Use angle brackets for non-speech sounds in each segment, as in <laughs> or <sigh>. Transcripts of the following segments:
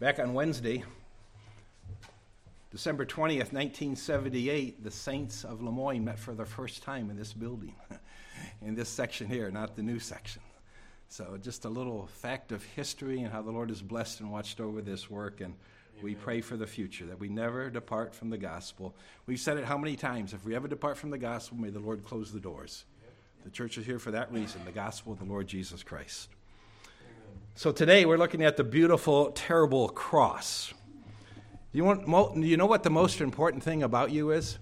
Back on Wednesday, December 20th, 1978, the Saints of Lemoyne met for the first time in this building, <laughs> in this section here, not the new section. So, just a little fact of history and how the Lord has blessed and watched over this work. And we pray for the future that we never depart from the gospel. We've said it how many times? If we ever depart from the gospel, may the Lord close the doors. The church is here for that reason the gospel of the Lord Jesus Christ. So today we're looking at the beautiful, terrible cross. You, want, you know what the most important thing about you is?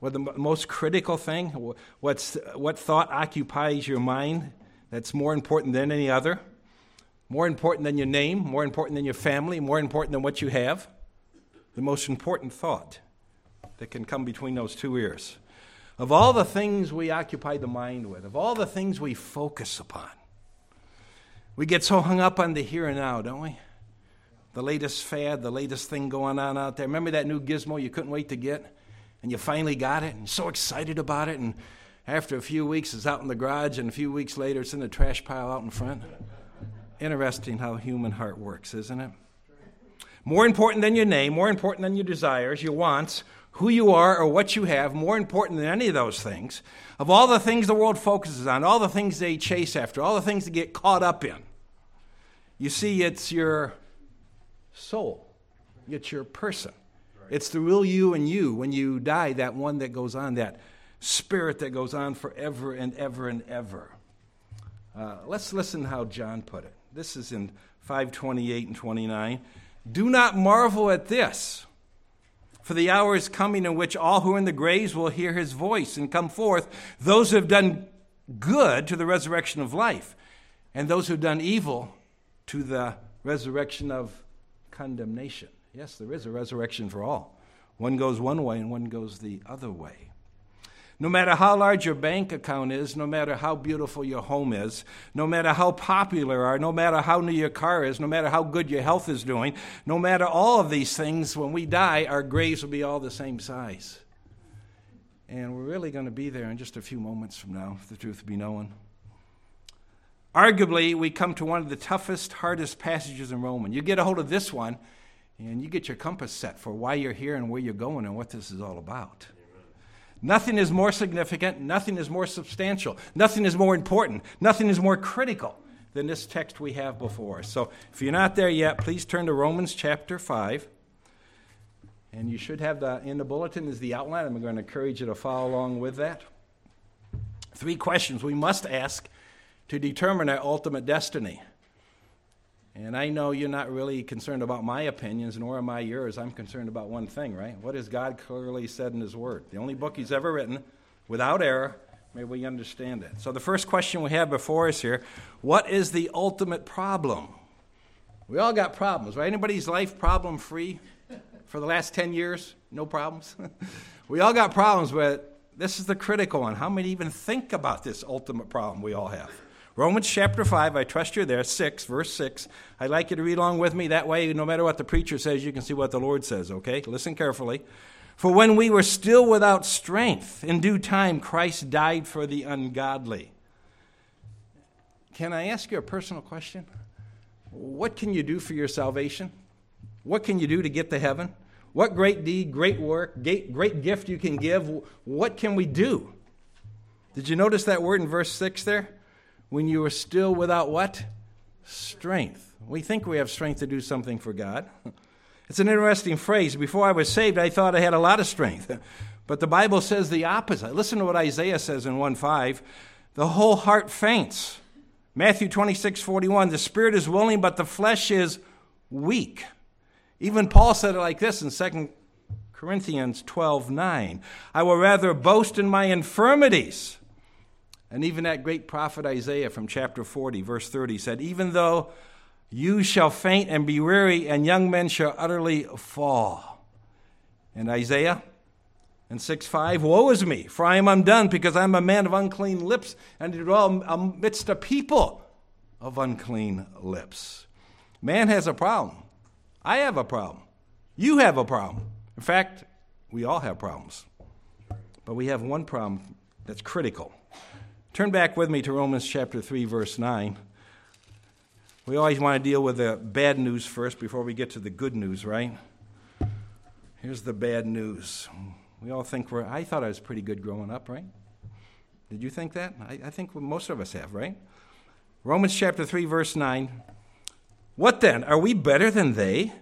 What the most critical thing? What's, what thought occupies your mind that's more important than any other? More important than your name, more important than your family, more important than what you have? The most important thought that can come between those two ears. Of all the things we occupy the mind with, of all the things we focus upon, we get so hung up on the here and now, don't we? The latest fad, the latest thing going on out there. Remember that new gizmo you couldn't wait to get? And you finally got it, and so excited about it. And after a few weeks, it's out in the garage, and a few weeks later, it's in the trash pile out in front. Interesting how human heart works, isn't it? More important than your name, more important than your desires, your wants, who you are or what you have, more important than any of those things, of all the things the world focuses on, all the things they chase after, all the things they get caught up in, you see, it's your soul, it's your person. It's the real you and you when you die, that one that goes on, that spirit that goes on forever and ever and ever. Uh, let's listen how John put it. This is in 528 and 29. Do not marvel at this, for the hour is coming in which all who are in the graves will hear his voice and come forth, those who have done good to the resurrection of life, and those who have done evil to the resurrection of condemnation. Yes, there is a resurrection for all. One goes one way and one goes the other way. No matter how large your bank account is, no matter how beautiful your home is, no matter how popular are, no matter how new your car is, no matter how good your health is doing, no matter all of these things, when we die, our graves will be all the same size. And we're really going to be there in just a few moments from now, if the truth be known. Arguably, we come to one of the toughest, hardest passages in Romans. You get a hold of this one, and you get your compass set for why you're here and where you're going and what this is all about. Nothing is more significant, nothing is more substantial, nothing is more important, nothing is more critical than this text we have before us. So if you're not there yet, please turn to Romans chapter 5. And you should have the in the bulletin is the outline. I'm going to encourage you to follow along with that. Three questions we must ask to determine our ultimate destiny. And I know you're not really concerned about my opinions, nor am I yours. I'm concerned about one thing, right? What has God clearly said in His Word? The only book He's ever written, without error. May we understand it. So, the first question we have before us here what is the ultimate problem? We all got problems, right? Anybody's life problem free for the last 10 years? No problems? <laughs> we all got problems, but this is the critical one. How many even think about this ultimate problem we all have? Romans chapter 5, I trust you're there, 6, verse 6. I'd like you to read along with me. That way, no matter what the preacher says, you can see what the Lord says, okay? Listen carefully. For when we were still without strength, in due time Christ died for the ungodly. Can I ask you a personal question? What can you do for your salvation? What can you do to get to heaven? What great deed, great work, great, gift you can give? What can we do? Did you notice that word in verse 6 there? When you are still without what? Strength. We think we have strength to do something for God. <laughs> It's an interesting phrase. Before I was saved, I thought I had a lot of strength. <laughs> But the Bible says the opposite. Listen to what Isaiah says in 1 5. The whole heart faints. Matthew 26 41. The spirit is willing, but the flesh is weak. Even Paul said it like this in 2 Corinthians 12 9. I will rather boast in my infirmities and even that great prophet Isaiah from chapter 40, verse 30 said, Even though you shall faint and be weary, and young men shall utterly fall. And Isaiah in 6 5, Woe is me, for I am undone, because I am a man of unclean lips, and dwell amidst a people of unclean lips. Man has a problem. I have a problem. You have a problem. In fact, we all have problems. But we have one problem that's critical Turn back with me to Romans chapter 3, verse 9. We always want to deal with the bad news first before we get to the good news, right? Here's the bad news. We all think we're, I thought I was pretty good growing up, right? Did you think that? I, I think most of us have, right? Romans chapter 3, verse 9. What then? Are we better than they?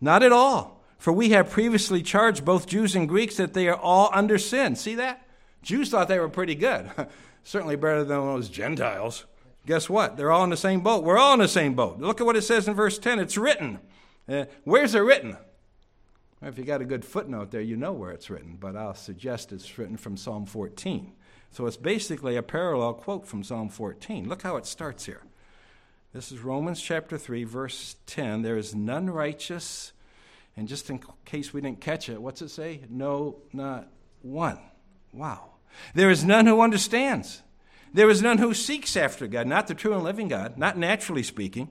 Not at all. For we have previously charged both Jews and Greeks that they are all under sin. See that? Jews thought they were pretty good. <laughs> Certainly better than those Gentiles. Guess what? They're all in the same boat. We're all in the same boat. Look at what it says in verse 10. It's written. Uh, where's it written? If you got a good footnote there, you know where it's written, but I'll suggest it's written from Psalm 14. So it's basically a parallel quote from Psalm 14. Look how it starts here. This is Romans chapter 3, verse 10. There is none righteous. And just in case we didn't catch it, what's it say? No, not one. Wow. There is none who understands. There is none who seeks after God, not the true and living God, not naturally speaking.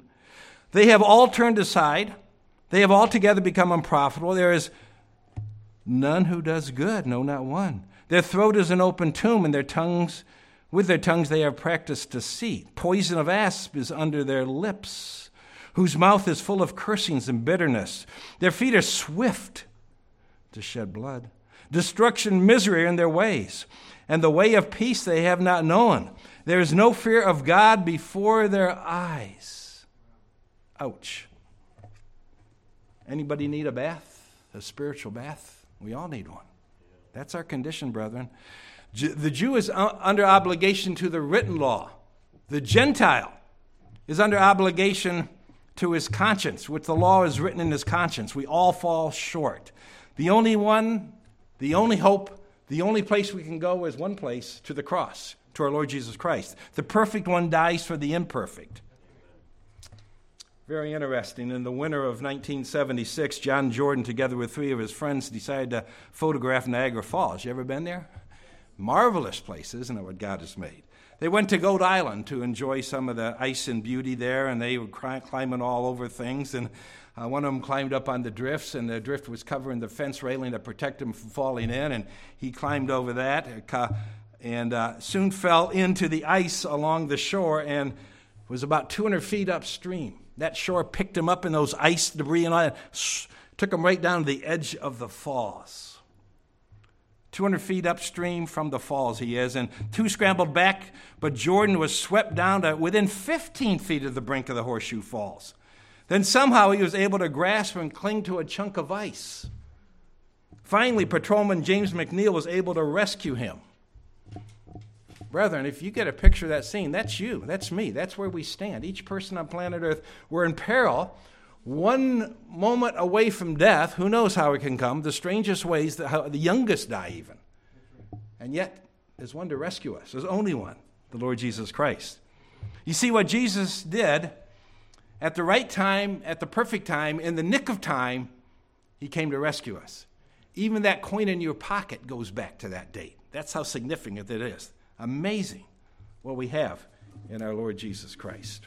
They have all turned aside. They have altogether become unprofitable. There is none who does good, no, not one. Their throat is an open tomb, and their tongues, with their tongues, they have practiced deceit. Poison of asp is under their lips, whose mouth is full of cursings and bitterness. Their feet are swift to shed blood. Destruction, misery in their ways, and the way of peace they have not known. There is no fear of God before their eyes. Ouch. Anybody need a bath? A spiritual bath? We all need one. That's our condition, brethren. The Jew is uh, under obligation to the written law. The Gentile is under obligation to his conscience, which the law is written in his conscience. We all fall short. The only one, the only hope, the only place we can go is one place to the cross, to our Lord Jesus Christ. The perfect one dies for the imperfect. Very interesting. In the winter of 1976, John Jordan, together with three of his friends, decided to photograph Niagara Falls. You ever been there? Marvelous place, isn't it, what God has made? They went to Goat Island to enjoy some of the ice and beauty there, and they were climbing all over things. And uh, one of them climbed up on the drifts, and the drift was covering the fence railing to protect him from falling in. And he climbed over that uh, and uh, soon fell into the ice along the shore and was about 200 feet upstream. That shore picked him up in those ice debris and all, took him right down to the edge of the falls. 200 feet upstream from the falls he is, and two scrambled back, but Jordan was swept down to within 15 feet of the brink of the Horseshoe Falls. Then somehow he was able to grasp and cling to a chunk of ice. Finally, patrolman James McNeil was able to rescue him. Brethren, if you get a picture of that scene, that's you, that's me, that's where we stand. Each person on planet Earth, we're in peril, one moment away from death. Who knows how it can come? The strangest ways, that how, the youngest die even. And yet, there's one to rescue us. There's only one, the Lord Jesus Christ. You see, what Jesus did at the right time, at the perfect time, in the nick of time, he came to rescue us. Even that coin in your pocket goes back to that date. That's how significant it is. Amazing what we have in our Lord Jesus Christ.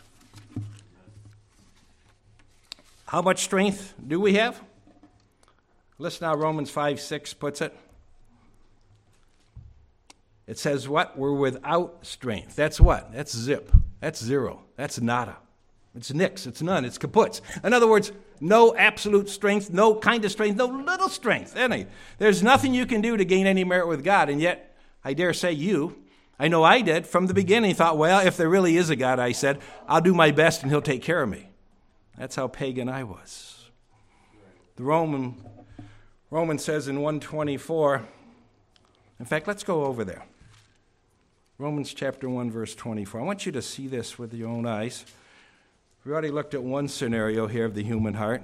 How much strength do we have? Listen how Romans 5 6 puts it. It says what? We're without strength. That's what? That's zip. That's zero. That's nada. It's nix. It's none. It's kaputs. In other words, no absolute strength, no kind of strength, no little strength, any. There's nothing you can do to gain any merit with God. And yet, I dare say you I know I did from the beginning. Thought, well, if there really is a God, I said, I'll do my best and he'll take care of me. That's how pagan I was. The Roman Roman says in 124, in fact, let's go over there. Romans chapter 1, verse 24. I want you to see this with your own eyes. We already looked at one scenario here of the human heart.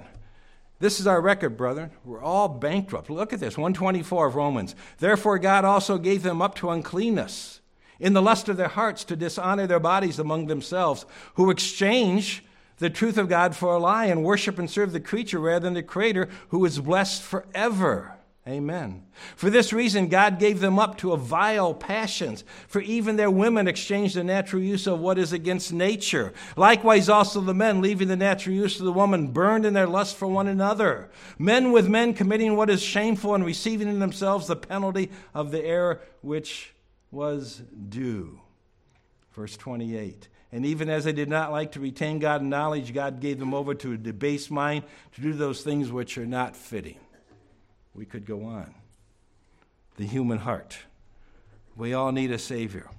This is our record, brethren. We're all bankrupt. Look at this 124 of Romans. Therefore, God also gave them up to uncleanness in the lust of their hearts to dishonor their bodies among themselves, who exchange the truth of God for a lie and worship and serve the creature rather than the Creator who is blessed forever. Amen. For this reason, God gave them up to a vile passions, for even their women exchanged the natural use of what is against nature. Likewise, also the men, leaving the natural use of the woman, burned in their lust for one another. Men with men committing what is shameful and receiving in themselves the penalty of the error which was due. Verse 28 And even as they did not like to retain God in knowledge, God gave them over to a debased mind to do those things which are not fitting. We could go on. The human heart. We all need a Savior.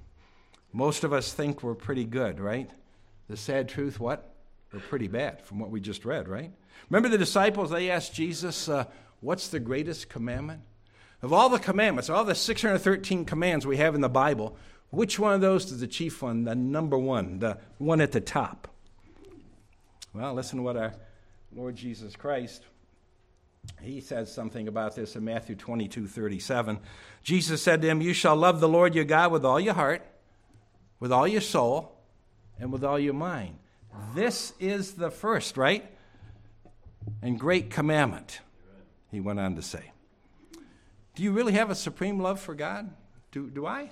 Most of us think we're pretty good, right? The sad truth, what? We're pretty bad from what we just read, right? Remember the disciples, they asked Jesus, uh, What's the greatest commandment? Of all the commandments, all the 613 commands we have in the Bible, which one of those is the chief one, the number one, the one at the top? Well, listen to what our Lord Jesus Christ, he says something about this in Matthew 22 37. Jesus said to him, You shall love the Lord your God with all your heart, with all your soul, and with all your mind. This is the first, right? And great commandment, he went on to say. Do you really have a supreme love for God? Do, do I?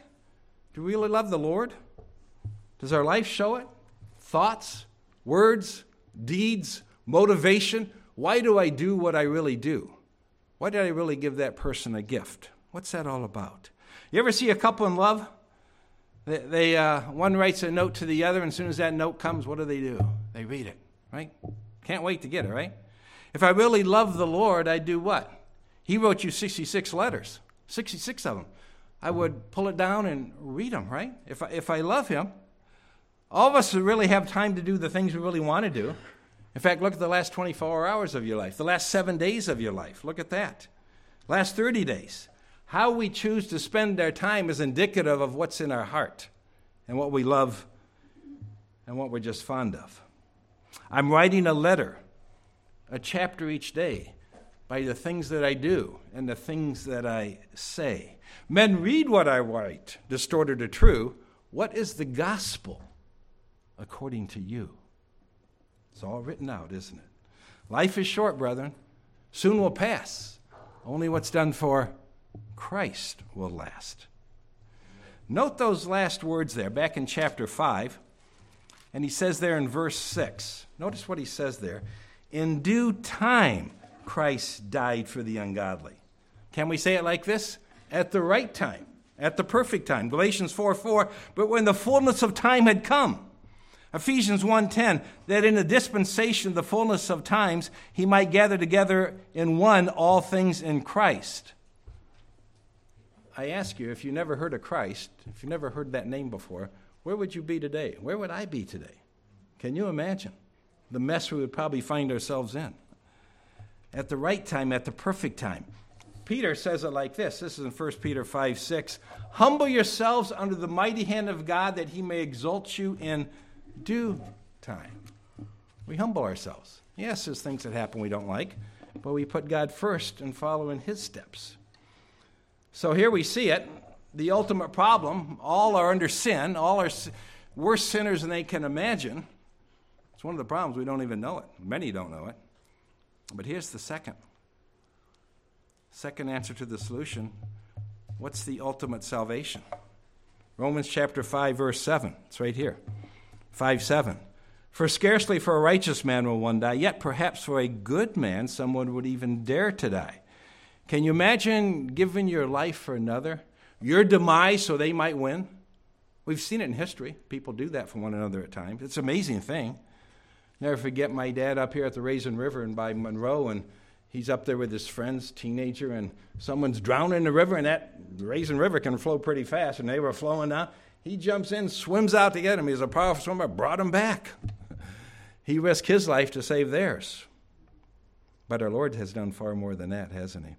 Do we really love the Lord? Does our life show it? Thoughts, words, deeds, motivation? Why do I do what I really do? Why did I really give that person a gift? What's that all about? You ever see a couple in love? They, they uh, one writes a note to the other, and as soon as that note comes, what do they do? They read it, right? Can't wait to get it, right? If I really love the Lord, I'd do what? He wrote you 66 letters, 66 of them. I would pull it down and read them, right? If I, if I love him, all of us really have time to do the things we really want to do. In fact, look at the last 24 hours of your life, the last seven days of your life. Look at that. Last 30 days. How we choose to spend our time is indicative of what's in our heart and what we love and what we're just fond of. I'm writing a letter, a chapter each day by the things that I do and the things that I say. Men read what I write, distorted or true. What is the gospel according to you? It's all written out, isn't it? Life is short, brethren. Soon will pass. Only what's done for Christ will last. Note those last words there, back in chapter 5. And he says there in verse 6. Notice what he says there. In due time, Christ died for the ungodly. Can we say it like this? At the right time, at the perfect time. Galatians 4 4. But when the fullness of time had come, Ephesians 1:10 that in the dispensation of the fullness of times he might gather together in one all things in Christ. I ask you if you never heard of Christ, if you never heard that name before, where would you be today? Where would I be today? Can you imagine the mess we would probably find ourselves in? at the right time, at the perfect time. Peter says it like this this is in 1 Peter 5 6. Humble yourselves under the mighty hand of God that he may exalt you in due time. We humble ourselves. Yes, there's things that happen we don't like, but we put God first and follow in his steps. So here we see it. The ultimate problem all are under sin, all are worse sinners than they can imagine. It's one of the problems we don't even know it. Many don't know it. But here's the second. Second answer to the solution what's the ultimate salvation? Romans chapter 5, verse 7. It's right here. 5 7. For scarcely for a righteous man will one die, yet perhaps for a good man someone would even dare to die. Can you imagine giving your life for another? Your demise so they might win? We've seen it in history. People do that for one another at times. It's an amazing thing. Never forget my dad up here at the Raisin River and by Monroe, and he's up there with his friends, teenager, and someone's drowning in the river, and that Raisin River can flow pretty fast, and they were flowing down. He jumps in, swims out to get him. He's a powerful swimmer, brought him back. he risked his life to save theirs. But our Lord has done far more than that, hasn't he?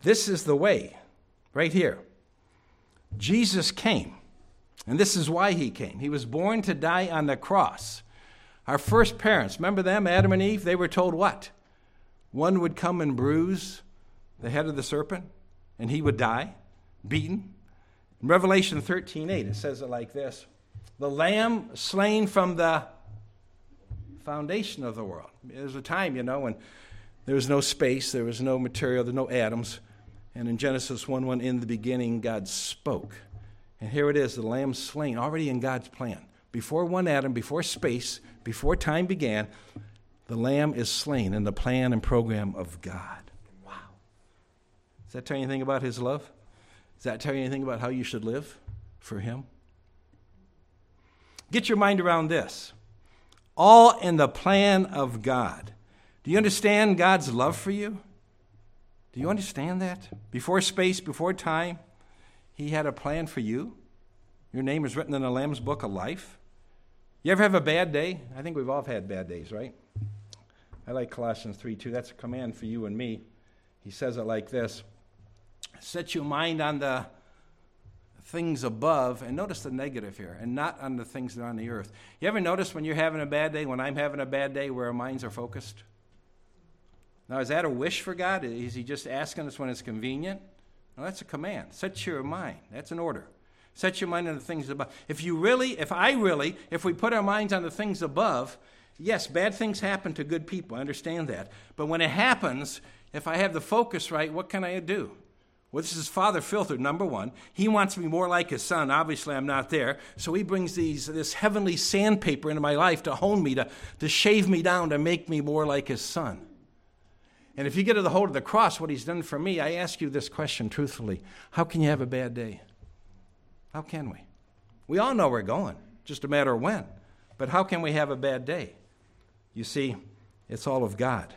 This is the way, right here. Jesus came and this is why he came. He was born to die on the cross. Our first parents, remember them, Adam and Eve? They were told what? One would come and bruise the head of the serpent, and he would die, beaten. In Revelation 13 8, it says it like this The lamb slain from the foundation of the world. There was a time, you know, when there was no space, there was no material, there were no atoms. And in Genesis 1 1, in the beginning, God spoke. And here it is the lamb slain, already in God's plan. Before one atom, before space, before time began, the lamb is slain in the plan and program of God. Wow. Does that tell you anything about his love? Does that tell you anything about how you should live for him? Get your mind around this. All in the plan of God. Do you understand God's love for you? Do you understand that? Before space, before time, He had a plan for you. Your name is written in the Lamb's Book of Life. You ever have a bad day? I think we've all had bad days, right? I like Colossians 3 2. That's a command for you and me. He says it like this Set your mind on the things above, and notice the negative here, and not on the things that are on the earth. You ever notice when you're having a bad day, when I'm having a bad day, where our minds are focused? Now, is that a wish for God? Is He just asking us when it's convenient? No, that's a command. Set your mind. That's an order. Set your mind on the things above. If you really, if I really, if we put our minds on the things above, yes, bad things happen to good people. I understand that. But when it happens, if I have the focus right, what can I do? Well, this is father filtered, number one. He wants me more like his son. Obviously, I'm not there. So he brings these, this heavenly sandpaper into my life to hone me, to, to shave me down, to make me more like his son. And if you get to the hold of the cross, what he's done for me, I ask you this question truthfully How can you have a bad day? How can we? We all know we're going, just a matter of when. But how can we have a bad day? You see, it's all of God.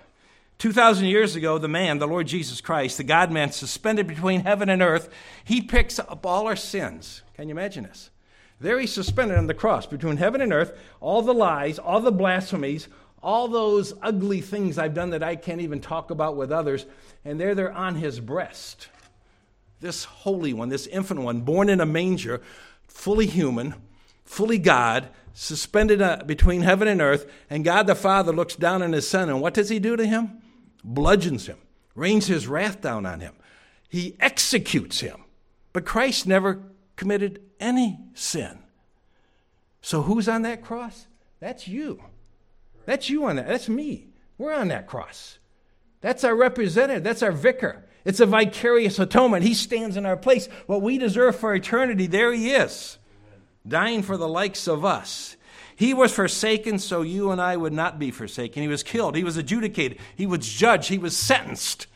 2,000 years ago, the man, the Lord Jesus Christ, the God man, suspended between heaven and earth, he picks up all our sins. Can you imagine this? There he's suspended on the cross between heaven and earth, all the lies, all the blasphemies, all those ugly things I've done that I can't even talk about with others, and there they're on his breast. This holy one, this infant one, born in a manger, fully human, fully God, suspended uh, between heaven and earth, and God the Father looks down on his son, and what does he do to him? Bludgeons him, rains his wrath down on him. He executes him. But Christ never committed any sin. So who's on that cross? That's you. That's you on that. That's me. We're on that cross. That's our representative. That's our vicar. It's a vicarious atonement. He stands in our place. What we deserve for eternity, there he is, dying for the likes of us. He was forsaken so you and I would not be forsaken. He was killed. He was adjudicated. He was judged. He was sentenced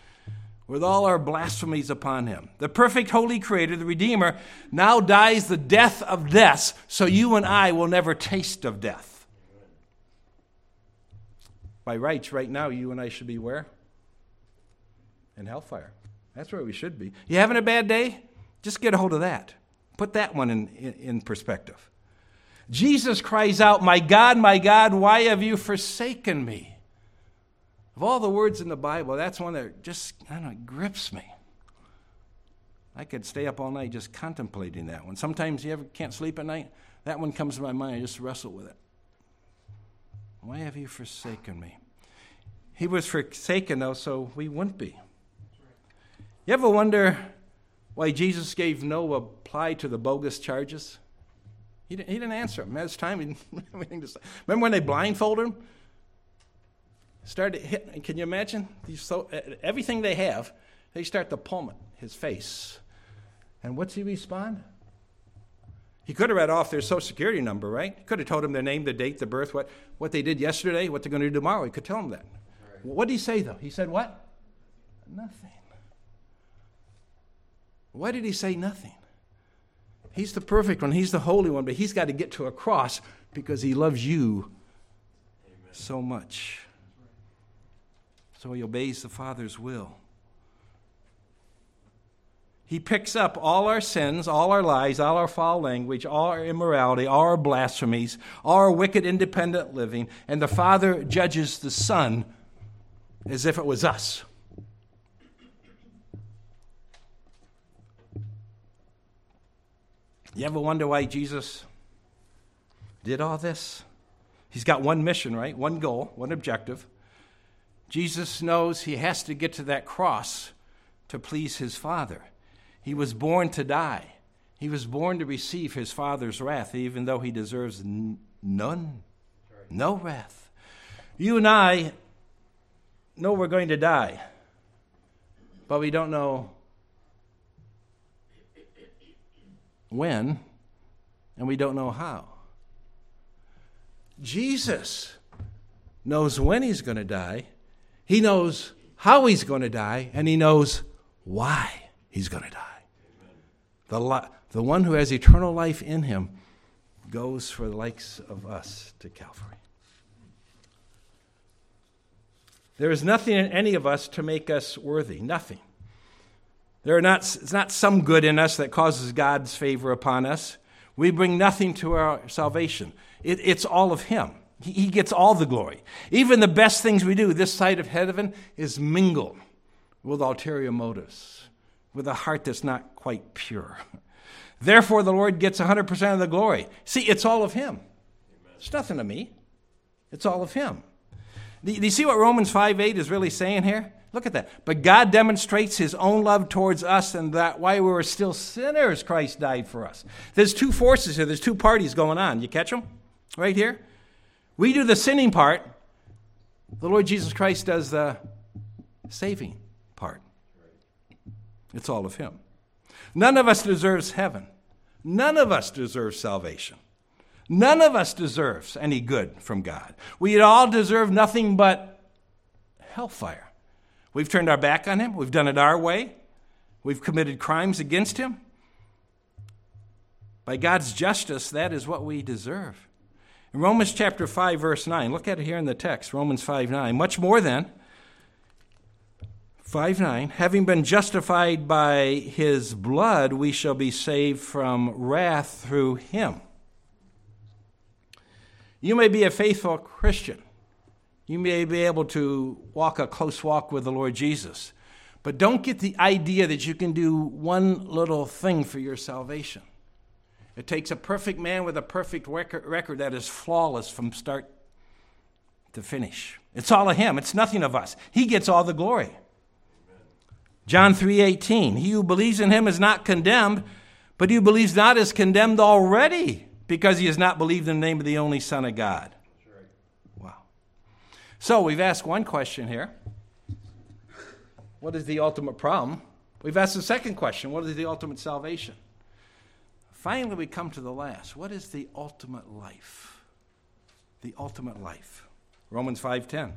with all our blasphemies upon him. The perfect holy creator, the Redeemer, now dies the death of death so you and I will never taste of death. By rights, right now, you and I should be where? In hellfire. That's where we should be. You having a bad day? Just get a hold of that. Put that one in, in, in perspective. Jesus cries out, My God, my God, why have you forsaken me? Of all the words in the Bible, that's one that just, don't know, grips me. I could stay up all night just contemplating that one. Sometimes you ever can't sleep at night? That one comes to my mind. I just wrestle with it. Why have you forsaken me? He was forsaken, though, so we wouldn't be. You ever wonder why Jesus gave no reply to the bogus charges? He didn't, he didn't answer them. At his time, <laughs> he didn't anything to say. Remember when they blindfolded him? Started hitting, can you imagine? So, everything they have, they start to pummel his face. And what's he respond? He could have read off their social security number, right? He could have told them their name, the date, the birth, what, what they did yesterday, what they're going to do tomorrow. He could tell them that. Right. What did he say, though? He said what? Nothing. Why did he say nothing? He's the perfect one, he's the holy one, but he's got to get to a cross because he loves you Amen. so much. So he obeys the Father's will. He picks up all our sins, all our lies, all our foul language, all our immorality, all our blasphemies, all our wicked independent living, and the Father judges the Son as if it was us. You ever wonder why Jesus did all this? He's got one mission, right? One goal, one objective. Jesus knows he has to get to that cross to please his Father. He was born to die. He was born to receive his Father's wrath, even though he deserves n- none, no wrath. You and I know we're going to die, but we don't know when, and we don't know how. Jesus knows when he's going to die, he knows how he's going to die, and he knows why he's going to die. The, the one who has eternal life in him goes for the likes of us to Calvary. There is nothing in any of us to make us worthy. Nothing. There are not, it's not some good in us that causes God's favor upon us. We bring nothing to our salvation. It, it's all of Him. He, he gets all the glory. Even the best things we do this side of heaven is mingled with ulterior motives, with a heart that's not quite pure. Therefore, the Lord gets 100% of the glory. See, it's all of Him. It's nothing to me, it's all of Him. Do you see what Romans 5 8 is really saying here? Look at that. But God demonstrates his own love towards us, and that while we were still sinners, Christ died for us. There's two forces here, there's two parties going on. You catch them? Right here? We do the sinning part, the Lord Jesus Christ does the saving part. It's all of him. None of us deserves heaven. None of us deserves salvation. None of us deserves any good from God. We all deserve nothing but hellfire. We've turned our back on Him, we've done it our way, we've committed crimes against Him. By God's justice, that is what we deserve. In Romans chapter 5, verse 9, look at it here in the text, Romans 5 9. Much more than, 5 9, having been justified by his blood, we shall be saved from wrath through him. You may be a faithful Christian. You may be able to walk a close walk with the Lord Jesus. But don't get the idea that you can do one little thing for your salvation. It takes a perfect man with a perfect record that is flawless from start to finish. It's all of him. It's nothing of us. He gets all the glory. John 3:18 He who believes in him is not condemned, but he who believes not is condemned already because he has not believed in the name of the only Son of God. So we've asked one question here What is the ultimate problem? We've asked the second question What is the ultimate salvation? Finally, we come to the last. What is the ultimate life? The ultimate life. Romans 5:10.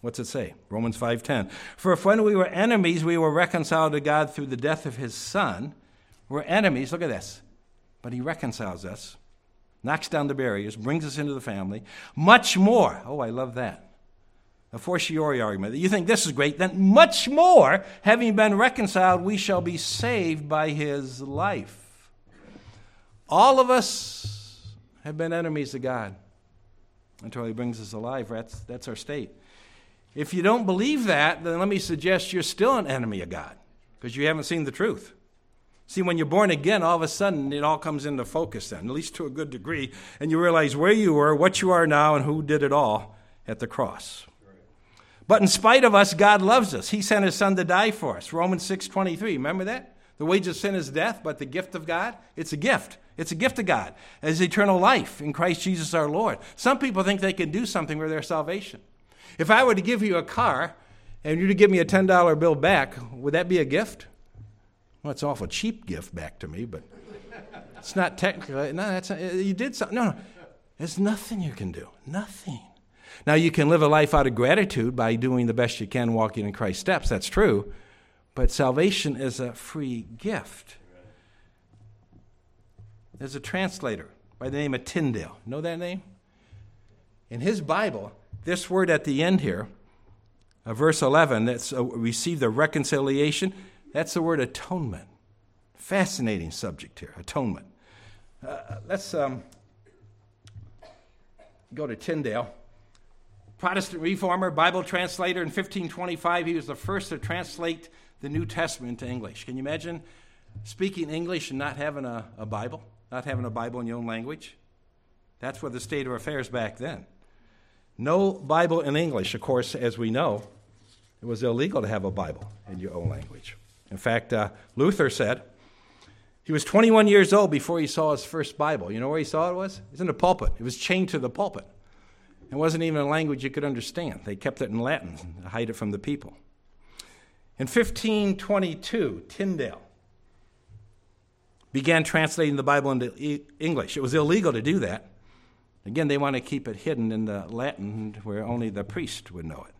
What's it say? Romans 5:10. For if when we were enemies we were reconciled to God through the death of his son, we're enemies, look at this. But he reconciles us knocks down the barriers, brings us into the family. Much more, oh, I love that. A fortiori argument. That you think this is great, then much more, having been reconciled, we shall be saved by his life. All of us have been enemies of God until he brings us alive. That's, that's our state. If you don't believe that, then let me suggest you're still an enemy of God because you haven't seen the truth. See, when you're born again, all of a sudden it all comes into focus then, at least to a good degree, and you realize where you were, what you are now, and who did it all at the cross. But in spite of us, God loves us. He sent his son to die for us. Romans 6:23. Remember that? The wages of sin is death, but the gift of God, it's a gift. It's a gift of God. It's eternal life in Christ Jesus our Lord. Some people think they can do something for their salvation. If I were to give you a car and you to give me a $10 bill back, would that be a gift? Well, it's an awful cheap gift back to me, but it's not technically. Uh, no, that's not, uh, you did something. No, no. There's nothing you can do. Nothing. Now, you can live a life out of gratitude by doing the best you can, walking in Christ's steps. That's true. But salvation is a free gift. There's a translator by the name of Tyndale. Know that name? In his Bible, this word at the end here, uh, verse 11, that's uh, receive the reconciliation. That's the word atonement. Fascinating subject here, atonement. Uh, let's um, go to Tyndale. Protestant reformer, Bible translator in 1525. He was the first to translate the New Testament into English. Can you imagine speaking English and not having a, a Bible? Not having a Bible in your own language? That's what the state of affairs back then. No Bible in English, of course, as we know. It was illegal to have a Bible in your own language. In fact, uh, Luther said he was 21 years old before he saw his first Bible. You know where he saw it was? It was in the pulpit. It was chained to the pulpit. It wasn't even a language you could understand. They kept it in Latin to hide it from the people. In 1522, Tyndale began translating the Bible into English. It was illegal to do that. Again, they want to keep it hidden in the Latin where only the priest would know it.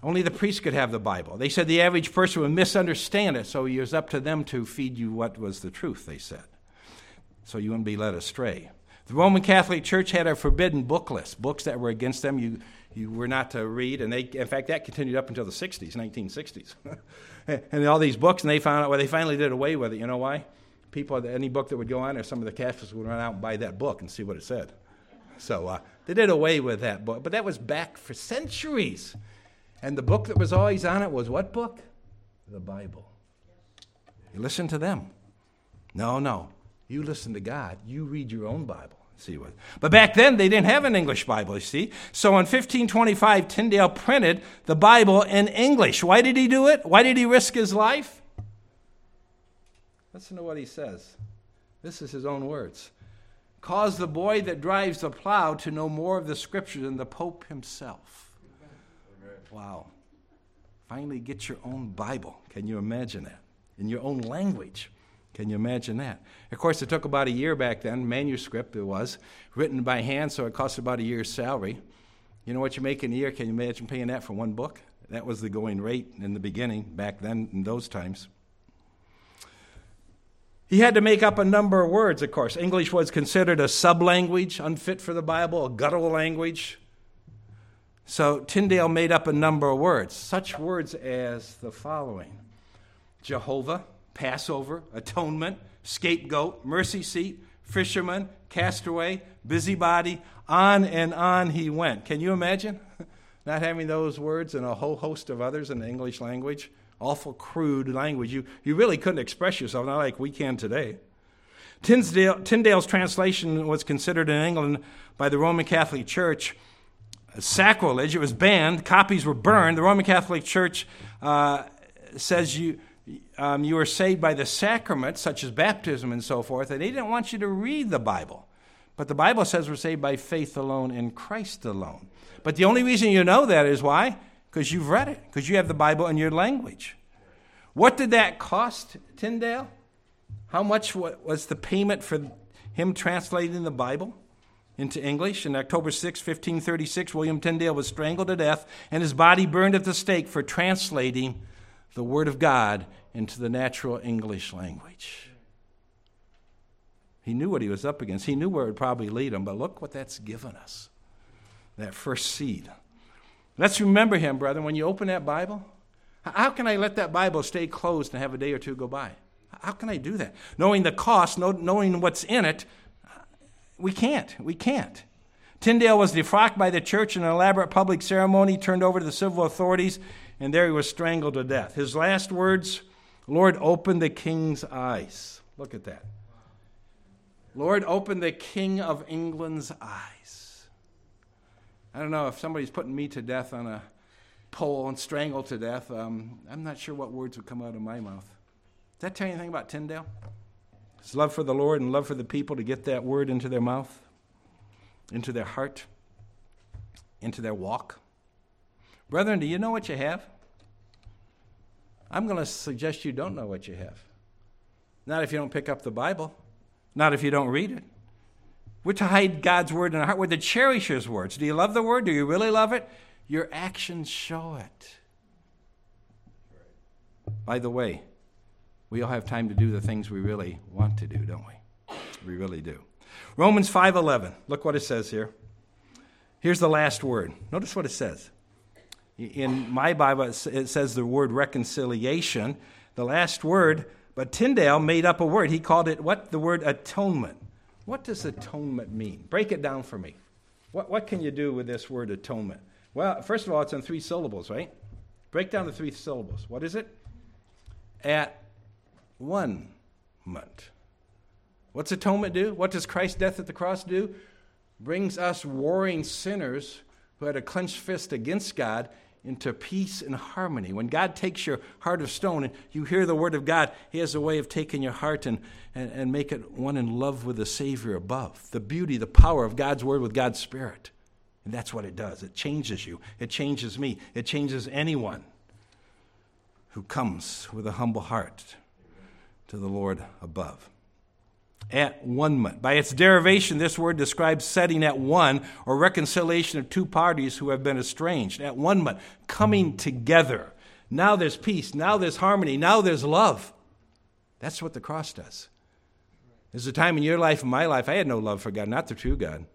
Only the priest could have the Bible. They said the average person would misunderstand it, so it was up to them to feed you what was the truth, they said. So you wouldn't be led astray. The Roman Catholic Church had a forbidden book list, books that were against them. You, you were not to read, and they, in fact, that continued up until the 60s, 1960s. <laughs> and all these books, and they found out, well, they finally did away with it. You know why? People, any book that would go on there, some of the Catholics would run out and buy that book and see what it said. So uh, they did away with that book, but that was back for centuries. And the book that was always on it was what book? The Bible. You listen to them. No, no. You listen to God. You read your own Bible. See what? But back then they didn't have an English Bible, you see. So in 1525, Tyndale printed the Bible in English. Why did he do it? Why did he risk his life? Listen to what he says. This is his own words. Cause the boy that drives the plow to know more of the scripture than the Pope himself. Wow. Finally, get your own Bible. Can you imagine that? In your own language. Can you imagine that? Of course, it took about a year back then, manuscript it was, written by hand, so it cost about a year's salary. You know what you make in a year? Can you imagine paying that for one book? That was the going rate in the beginning, back then, in those times. He had to make up a number of words, of course. English was considered a sub language, unfit for the Bible, a guttural language. So Tyndale made up a number of words, such words as the following Jehovah, Passover, atonement, scapegoat, mercy seat, fisherman, castaway, busybody, on and on he went. Can you imagine <laughs> not having those words and a whole host of others in the English language? Awful crude language. You, you really couldn't express yourself, not like we can today. Tyndale, Tyndale's translation was considered in England by the Roman Catholic Church sacrilege. It was banned. Copies were burned. The Roman Catholic Church uh, says you, um, you were saved by the sacraments, such as baptism and so forth, and they didn't want you to read the Bible. But the Bible says we're saved by faith alone in Christ alone. But the only reason you know that is why? Because you've read it, because you have the Bible in your language. What did that cost Tyndale? How much was the payment for him translating the Bible? into English. In October 6, 1536, William Tyndale was strangled to death and his body burned at the stake for translating the Word of God into the natural English language. He knew what he was up against. He knew where it would probably lead him, but look what that's given us that first seed. Let's remember him, brother, when you open that Bible. How can I let that Bible stay closed and have a day or two go by? How can I do that? Knowing the cost, knowing what's in it, we can't. We can't. Tyndale was defrocked by the church in an elaborate public ceremony, turned over to the civil authorities, and there he was strangled to death. His last words Lord, open the king's eyes. Look at that. Lord, open the king of England's eyes. I don't know if somebody's putting me to death on a pole and strangled to death. Um, I'm not sure what words would come out of my mouth. Does that tell you anything about Tyndale? His love for the Lord and love for the people to get that word into their mouth, into their heart, into their walk. Brethren, do you know what you have? I'm going to suggest you don't know what you have. Not if you don't pick up the Bible, not if you don't read it. We're to hide God's word in our heart. We're to cherish His words. Do you love the word? Do you really love it? Your actions show it. By the way, we all have time to do the things we really want to do, don't we? We really do. Romans 5:11. Look what it says here. Here's the last word. Notice what it says. In my Bible, it says the word reconciliation, the last word, but Tyndale made up a word. He called it what? The word atonement. What does atonement mean? Break it down for me. What, what can you do with this word atonement? Well, first of all, it's in three syllables, right? Break down the three syllables. What is it? At one ment. What's atonement do? What does Christ's death at the cross do? Brings us warring sinners who had a clenched fist against God into peace and harmony. When God takes your heart of stone and you hear the word of God, He has a way of taking your heart and, and, and make it one in love with the Savior above. The beauty, the power of God's word with God's Spirit. And that's what it does. It changes you. It changes me. It changes anyone who comes with a humble heart to the Lord above. At one ment. By its derivation, this word describes setting at one or reconciliation of two parties who have been estranged. At one ment, coming together. Now there's peace. Now there's harmony. Now there's love. That's what the cross does. There's a time in your life and my life I had no love for God, not the true God.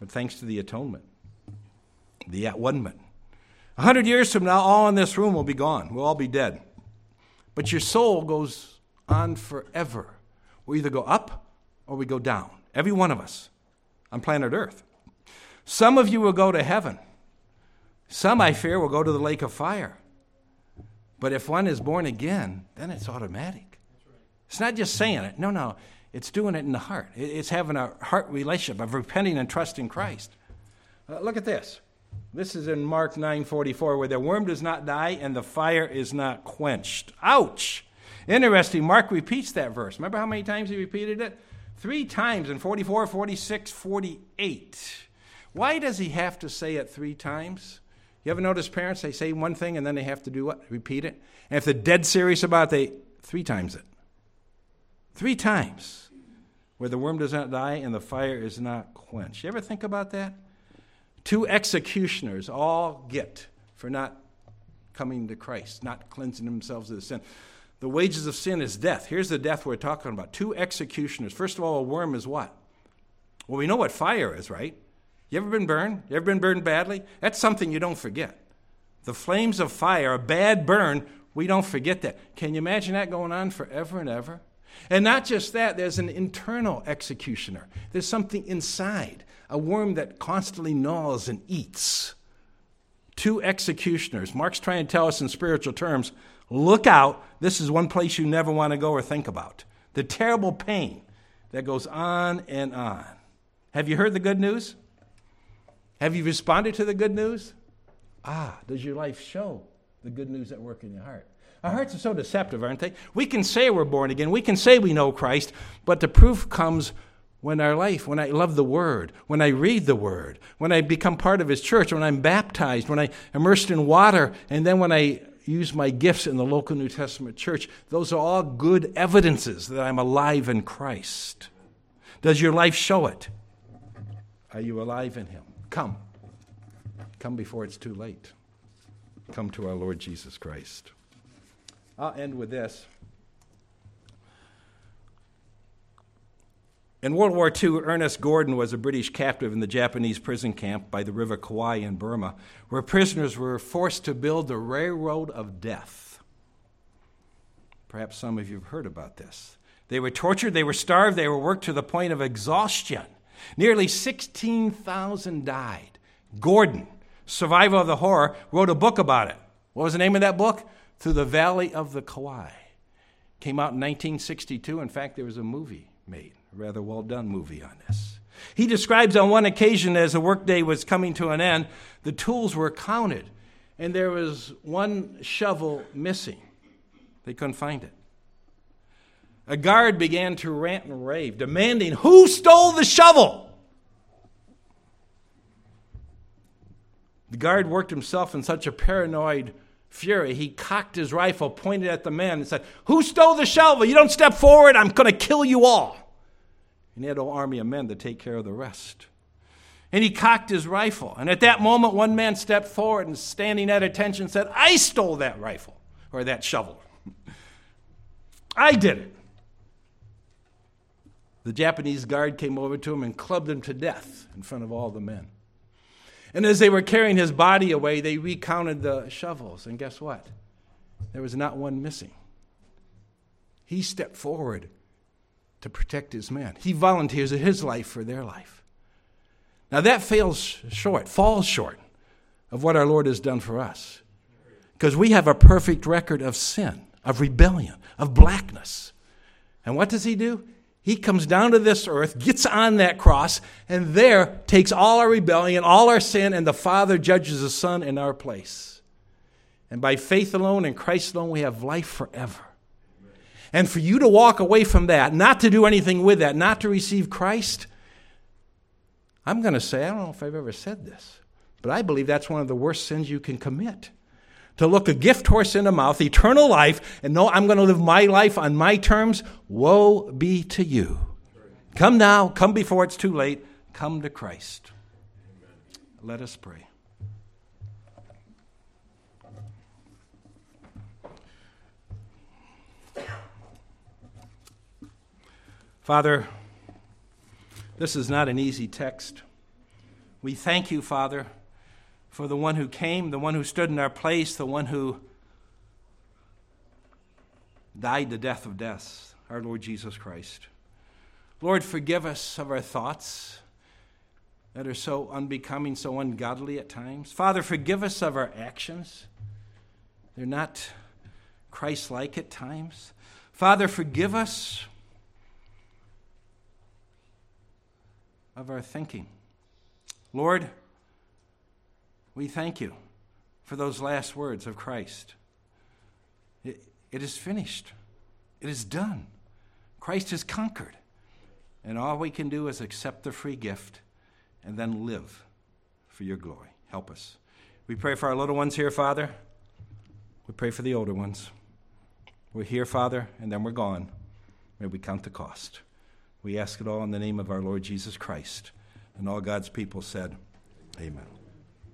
But thanks to the atonement, the at one. A hundred years from now, all in this room will be gone. We'll all be dead. But your soul goes on forever. We either go up or we go down. Every one of us on planet Earth. Some of you will go to heaven. Some, I fear, will go to the lake of fire. But if one is born again, then it's automatic. It's not just saying it. No, no. It's doing it in the heart. It's having a heart relationship of repenting and trusting Christ. Uh, look at this. This is in Mark 9:44 where the worm does not die and the fire is not quenched. Ouch. Interesting. Mark repeats that verse. Remember how many times he repeated it? 3 times in 44, 46, 48. Why does he have to say it 3 times? You ever notice parents they say one thing and then they have to do what? Repeat it. And if they're dead serious about it, they three times it. Three times where the worm does not die and the fire is not quenched. You ever think about that? Two executioners all get for not coming to Christ, not cleansing themselves of the sin. The wages of sin is death. Here's the death we're talking about. Two executioners. First of all, a worm is what? Well, we know what fire is, right? You ever been burned? You ever been burned badly? That's something you don't forget. The flames of fire, a bad burn, we don't forget that. Can you imagine that going on forever and ever? And not just that, there's an internal executioner. There's something inside, a worm that constantly gnaws and eats. Two executioners. Mark's trying to tell us in spiritual terms look out. This is one place you never want to go or think about. The terrible pain that goes on and on. Have you heard the good news? Have you responded to the good news? Ah, does your life show the good news at work in your heart? Our hearts are so deceptive, aren't they? We can say we're born again, we can say we know Christ, but the proof comes when our life, when I love the Word, when I read the Word, when I become part of His church, when I'm baptized, when I immersed in water, and then when I use my gifts in the local New Testament church. Those are all good evidences that I'm alive in Christ. Does your life show it? Are you alive in Him? Come. Come before it's too late. Come to our Lord Jesus Christ. I'll end with this. In World War II, Ernest Gordon was a British captive in the Japanese prison camp by the River Kwai in Burma, where prisoners were forced to build the railroad of death. Perhaps some of you have heard about this. They were tortured, they were starved, they were worked to the point of exhaustion. Nearly 16,000 died. Gordon, survivor of the horror, wrote a book about it. What was the name of that book? through the valley of the Kwai. Came out in 1962. In fact, there was a movie made, rather well done movie on this. He describes on one occasion as the workday was coming to an end, the tools were counted, and there was one shovel missing. They couldn't find it. A guard began to rant and rave, demanding, Who stole the shovel? The guard worked himself in such a paranoid fury, he cocked his rifle, pointed at the men, and said, Who stole the shovel? You don't step forward, I'm going to kill you all. And he had an army of men to take care of the rest. And he cocked his rifle. And at that moment, one man stepped forward and, standing at attention, said, I stole that rifle or that shovel. I did it. The Japanese guard came over to him and clubbed him to death in front of all the men. And as they were carrying his body away, they recounted the shovels. And guess what? There was not one missing. He stepped forward to protect his men. He volunteers his life for their life. Now that fails short, falls short of what our Lord has done for us. Because we have a perfect record of sin, of rebellion, of blackness. And what does he do? He comes down to this earth, gets on that cross, and there takes all our rebellion, all our sin, and the Father judges the Son in our place. And by faith alone and Christ alone, we have life forever. And for you to walk away from that, not to do anything with that, not to receive Christ, I'm going to say, I don't know if I've ever said this, but I believe that's one of the worst sins you can commit to look a gift horse in the mouth, eternal life, and know I'm going to live my life on my terms, woe be to you. Come now, come before it's too late, come to Christ. Let us pray. Father, this is not an easy text. We thank you, Father, for the one who came, the one who stood in our place, the one who died the death of death, our Lord Jesus Christ. Lord, forgive us of our thoughts that are so unbecoming, so ungodly at times. Father, forgive us of our actions. They're not Christ like at times. Father, forgive us of our thinking. Lord, we thank you for those last words of Christ. It, it is finished, it is done. Christ has conquered. And all we can do is accept the free gift and then live for your glory. Help us. We pray for our little ones here, Father. We pray for the older ones. We're here, Father, and then we're gone. May we count the cost. We ask it all in the name of our Lord Jesus Christ. And all God's people said, Amen.